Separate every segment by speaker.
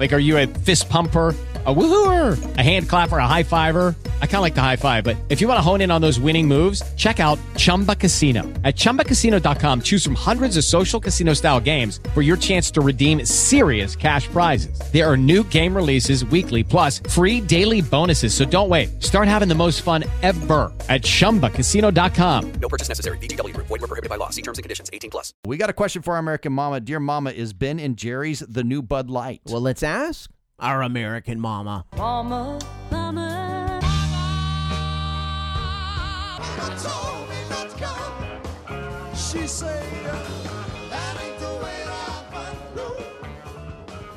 Speaker 1: Like, are you a fist pumper? A woohooer, a hand clapper, a high fiver. I kind of like the high five, but if you want to hone in on those winning moves, check out Chumba Casino. At chumbacasino.com, choose from hundreds of social casino style games for your chance to redeem serious cash prizes. There are new game releases weekly, plus free daily bonuses. So don't wait. Start having the most fun ever at chumbacasino.com.
Speaker 2: No purchase necessary. VGW Group. Void were prohibited by law. See terms and conditions. 18 plus.
Speaker 3: We got a question for our American mama. Dear mama, is Ben and Jerry's the new Bud Light?
Speaker 4: Well, let's ask our American mama.
Speaker 5: Mama, mama.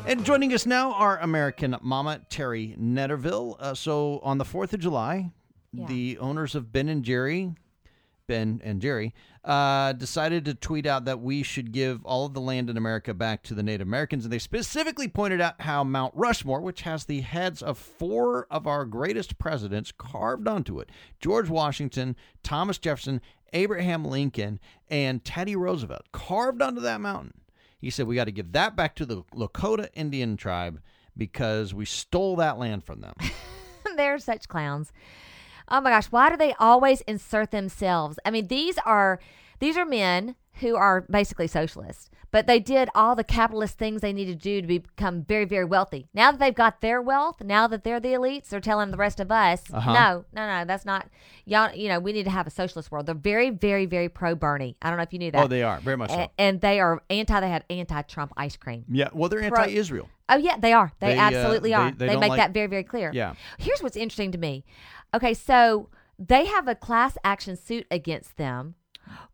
Speaker 3: And joining us now, our American mama, Terry Netterville. Uh, so on the 4th of July,
Speaker 6: Yeah.
Speaker 3: the owners of Ben and Jerry, Ben and Jerry, uh, decided to tweet out that we should give all of the land in America back to the Native Americans. And they specifically pointed out how Mount Rushmore, which has the heads of four of our greatest presidents carved onto it George Washington, Thomas Jefferson, Abraham Lincoln, and Teddy Roosevelt, carved onto that mountain. He said we got to give that back to the Lakota Indian tribe because we stole that land from them.
Speaker 6: They're such clowns. Oh my gosh, why do they always insert themselves? I mean, these are these are men who are basically socialists, but they did all the capitalist things they needed to do to become very, very wealthy. Now that they've got their wealth, now that they're the elites, they're telling the rest of us,
Speaker 3: Uh-huh.
Speaker 6: no, no, no, that's not y'all. You know, we need to have a socialist world. They're very, very, very pro Bernie. I don't know if you knew that.
Speaker 3: Oh, they are very much so.
Speaker 6: A- and they are anti. They had anti-Trump ice cream.
Speaker 3: Yeah, well, they're
Speaker 6: Pro-
Speaker 3: anti-Israel.
Speaker 6: Oh yeah, they are. They,
Speaker 3: They, uh,
Speaker 6: absolutely
Speaker 3: they-
Speaker 6: are.
Speaker 3: they
Speaker 6: They,
Speaker 3: don't
Speaker 6: make
Speaker 3: like-
Speaker 6: that very very clear.
Speaker 3: Yeah.
Speaker 6: Here's what's interesting to me. Okay, so they have a class action suit against them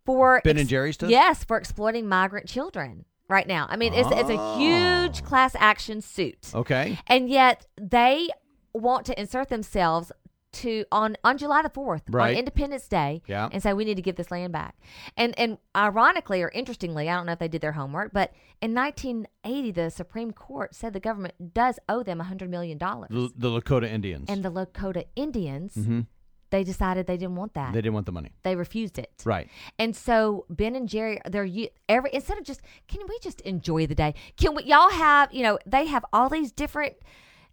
Speaker 6: for
Speaker 3: Ben and Jerry's does?
Speaker 6: Yes, for exploiting migrant children right now. I mean, it's it's a huge class action suit.
Speaker 3: Okay.
Speaker 6: And yet they want to insert themselves to on on July the 4th
Speaker 3: Right.
Speaker 6: on Independence Day
Speaker 3: Yeah.
Speaker 6: and say we need to give this land back. And and ironically or interestingly, I don't know if they did their homework, but in 1980 the Supreme Court said the government does owe them 100 million dollars.
Speaker 3: The, the Lakota Indians.
Speaker 6: And the Lakota Indians
Speaker 3: Mhm.
Speaker 6: They decided they didn't want that.
Speaker 3: they didn't want the money.
Speaker 6: They refused it.
Speaker 3: Right.
Speaker 6: And so Ben and Jerry, they're u- every instead of just can we just enjoy the day? Can we y'all have you know they have all these different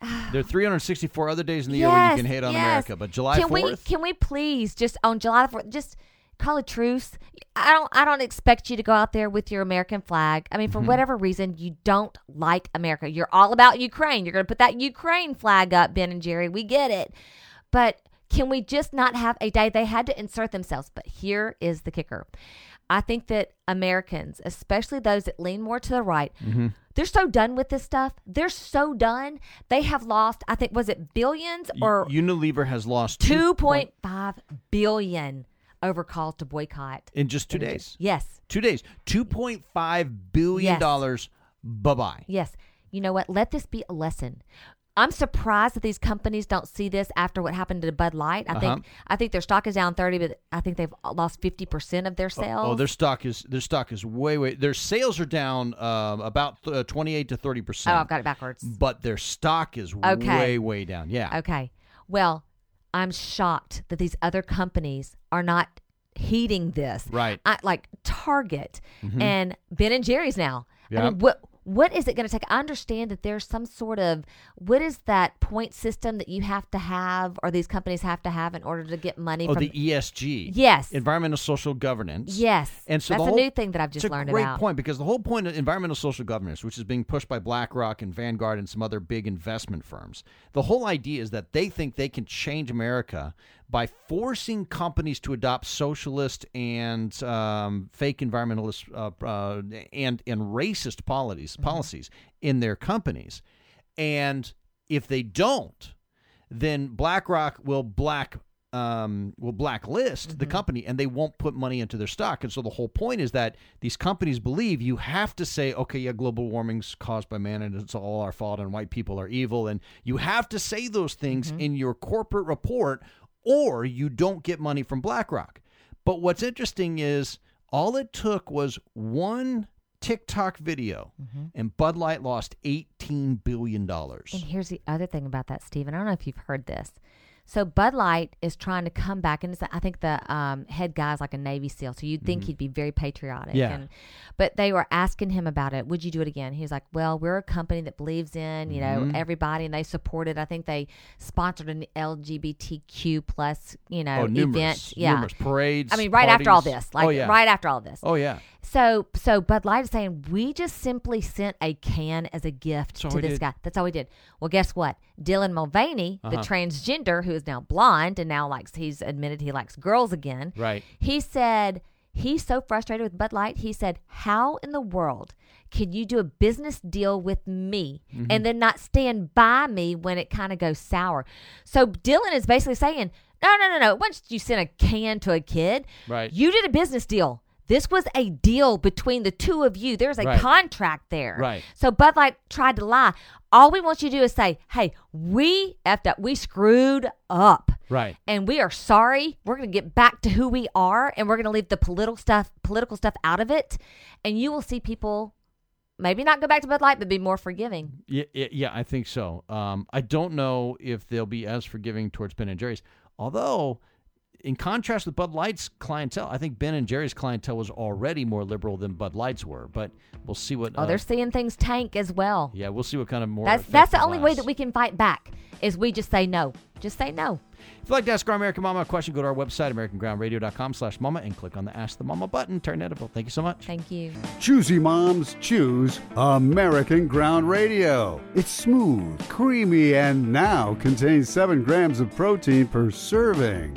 Speaker 3: There are 364 other days in the year when you can hate on
Speaker 6: yes.
Speaker 3: America, but July
Speaker 6: can
Speaker 3: 4th?
Speaker 6: we can we please just on July 4th just call a truce? I don't I don't expect you to go out there with your American flag. I mean, for
Speaker 3: Mm-hmm.
Speaker 6: whatever reason, you don't like America. You're all about Ukraine. You're going to put that Ukraine flag up, Ben and Jerry. We get it. But can we just not have a day? They had to insert themselves. But here is the kicker. I think that Americans, especially those that lean more to the right,
Speaker 3: Mm-hmm.
Speaker 6: they're so done with this stuff. They're so done. They have lost, I think, was it billions or
Speaker 3: Unilever has lost
Speaker 6: two
Speaker 3: point-
Speaker 6: five billion over calls to boycott.
Speaker 3: in just two days.
Speaker 6: Yes,
Speaker 3: Two days. 2.5 billion.
Speaker 6: Yes.
Speaker 3: dollars. Bye-bye.
Speaker 6: yes. You know what? Let this be a lesson. I'm surprised that these companies don't see this after what happened to Bud Light. I
Speaker 3: Uh-huh.
Speaker 6: think I think their stock is down 30, but I think they've lost 50 percent of their sales.
Speaker 3: Oh, their stock is their stock is way way. Their sales are down um, about uh, 28 to 30 percent.
Speaker 6: oh, I've got it backwards.
Speaker 3: But their stock is
Speaker 6: Okay.
Speaker 3: way way down. Yeah.
Speaker 6: Okay. Well, I'm shocked that these other companies are not heeding this.
Speaker 3: Right.
Speaker 6: I, like Target and Ben and Jerry's now. I mean, what what is it going to take? I understand that there's some sort of what is that point system that you have to have or these companies have to have in order to get money
Speaker 3: Oh,
Speaker 6: from
Speaker 3: the ESG.
Speaker 6: Yes.
Speaker 3: Environmental social governance.
Speaker 6: Yes.
Speaker 3: And so
Speaker 6: That's
Speaker 3: the
Speaker 6: a new thing that I've just
Speaker 3: it's a
Speaker 6: learned
Speaker 3: great
Speaker 6: about.
Speaker 3: point because the whole point of environmental social governance, which is being pushed by BlackRock and Vanguard and some other big investment firms, the whole idea is that they think they can change America by forcing companies to adopt socialist and um, fake environmentalist uh, uh, and and racist policies
Speaker 6: Mm-hmm.
Speaker 3: policies in their companies, and if they don't, then BlackRock will black um, will blacklist the company and they won't put money into their stock. And so the whole point is that these companies believe you have to say, okay, yeah, global warming's caused by man and it's all our fault and white people are evil. And you have to say those things in your corporate report or you don't get money from BlackRock. But what's interesting is all it took was one TikTok video mm-hmm. and Bud Light lost $18 billion.
Speaker 6: And here's the other thing about that, Stephen. I don't know if you've heard this. So Bud Light is trying to come back, and it's, I think the um, head guy's like a Navy SEAL, so you'd think he'd be very patriotic.
Speaker 3: Mm-hmm. Yeah.
Speaker 6: And, but they were asking him about it. Would you do it again? He was like, "Well, we're a company that believes in you know
Speaker 3: Mm-hmm.
Speaker 6: everybody, and they supported. I think they sponsored an LGBTQ plus you know
Speaker 3: oh, numerous,
Speaker 6: event. Yeah,
Speaker 3: numerous parades.
Speaker 6: I mean, right after all this, like
Speaker 3: oh yeah,
Speaker 6: right after all this.
Speaker 3: Oh yeah.
Speaker 6: So so Bud Light is saying we just simply sent a can as a gift
Speaker 3: That's
Speaker 6: to this
Speaker 3: did.
Speaker 6: guy. That's all we did. Well, guess what? Dylan Mulvaney, the
Speaker 3: Uh-huh.
Speaker 6: transgender who is now blonde and now likes he's admitted he likes girls again.
Speaker 3: Right.
Speaker 6: He said he's so frustrated with Bud Light. He said, "How in the world can you do a business deal with me
Speaker 3: Mm-hmm.
Speaker 6: and then not stand by me when it kind of goes sour?" So Dylan is basically saying, "No, no, no, no. Once you send a can to a kid,
Speaker 3: Right.
Speaker 6: you did a business deal." This was a deal between the two of you. There's a
Speaker 3: Right.
Speaker 6: contract there.
Speaker 3: Right.
Speaker 6: So Bud Light tried to lie. All we want you to do is say, hey, we effed up. We screwed up
Speaker 3: Right.
Speaker 6: and we are sorry. We're going to get back to who we are, and we're going to leave the political stuff, political stuff out of it, and you will see people maybe not go back to Bud Light, but be more forgiving.
Speaker 3: Yeah, yeah, yeah, I think so. Um, I don't know if they'll be as forgiving towards Ben and Jerry's. Although, in contrast with Bud Light's clientele, I think Ben and Jerry's clientele was already more liberal than Bud Light's were. But we'll see what.
Speaker 6: Oh,
Speaker 3: uh,
Speaker 6: they're seeing things tank as well.
Speaker 3: yeah, we'll see what kind of more.
Speaker 6: That's that's the
Speaker 3: effective
Speaker 6: only way that we can fight back is we just say no. Just say no.
Speaker 3: If you'd like to ask our American Mama a question, go to our website, AmericanGroundRadio.com slash mama, and click on the Ask the Mama button. Turn that available. Thank you so much.
Speaker 6: Thank you.
Speaker 7: Choosy moms choose American Ground Radio. It's smooth, creamy, and now contains 7 grams of protein per serving.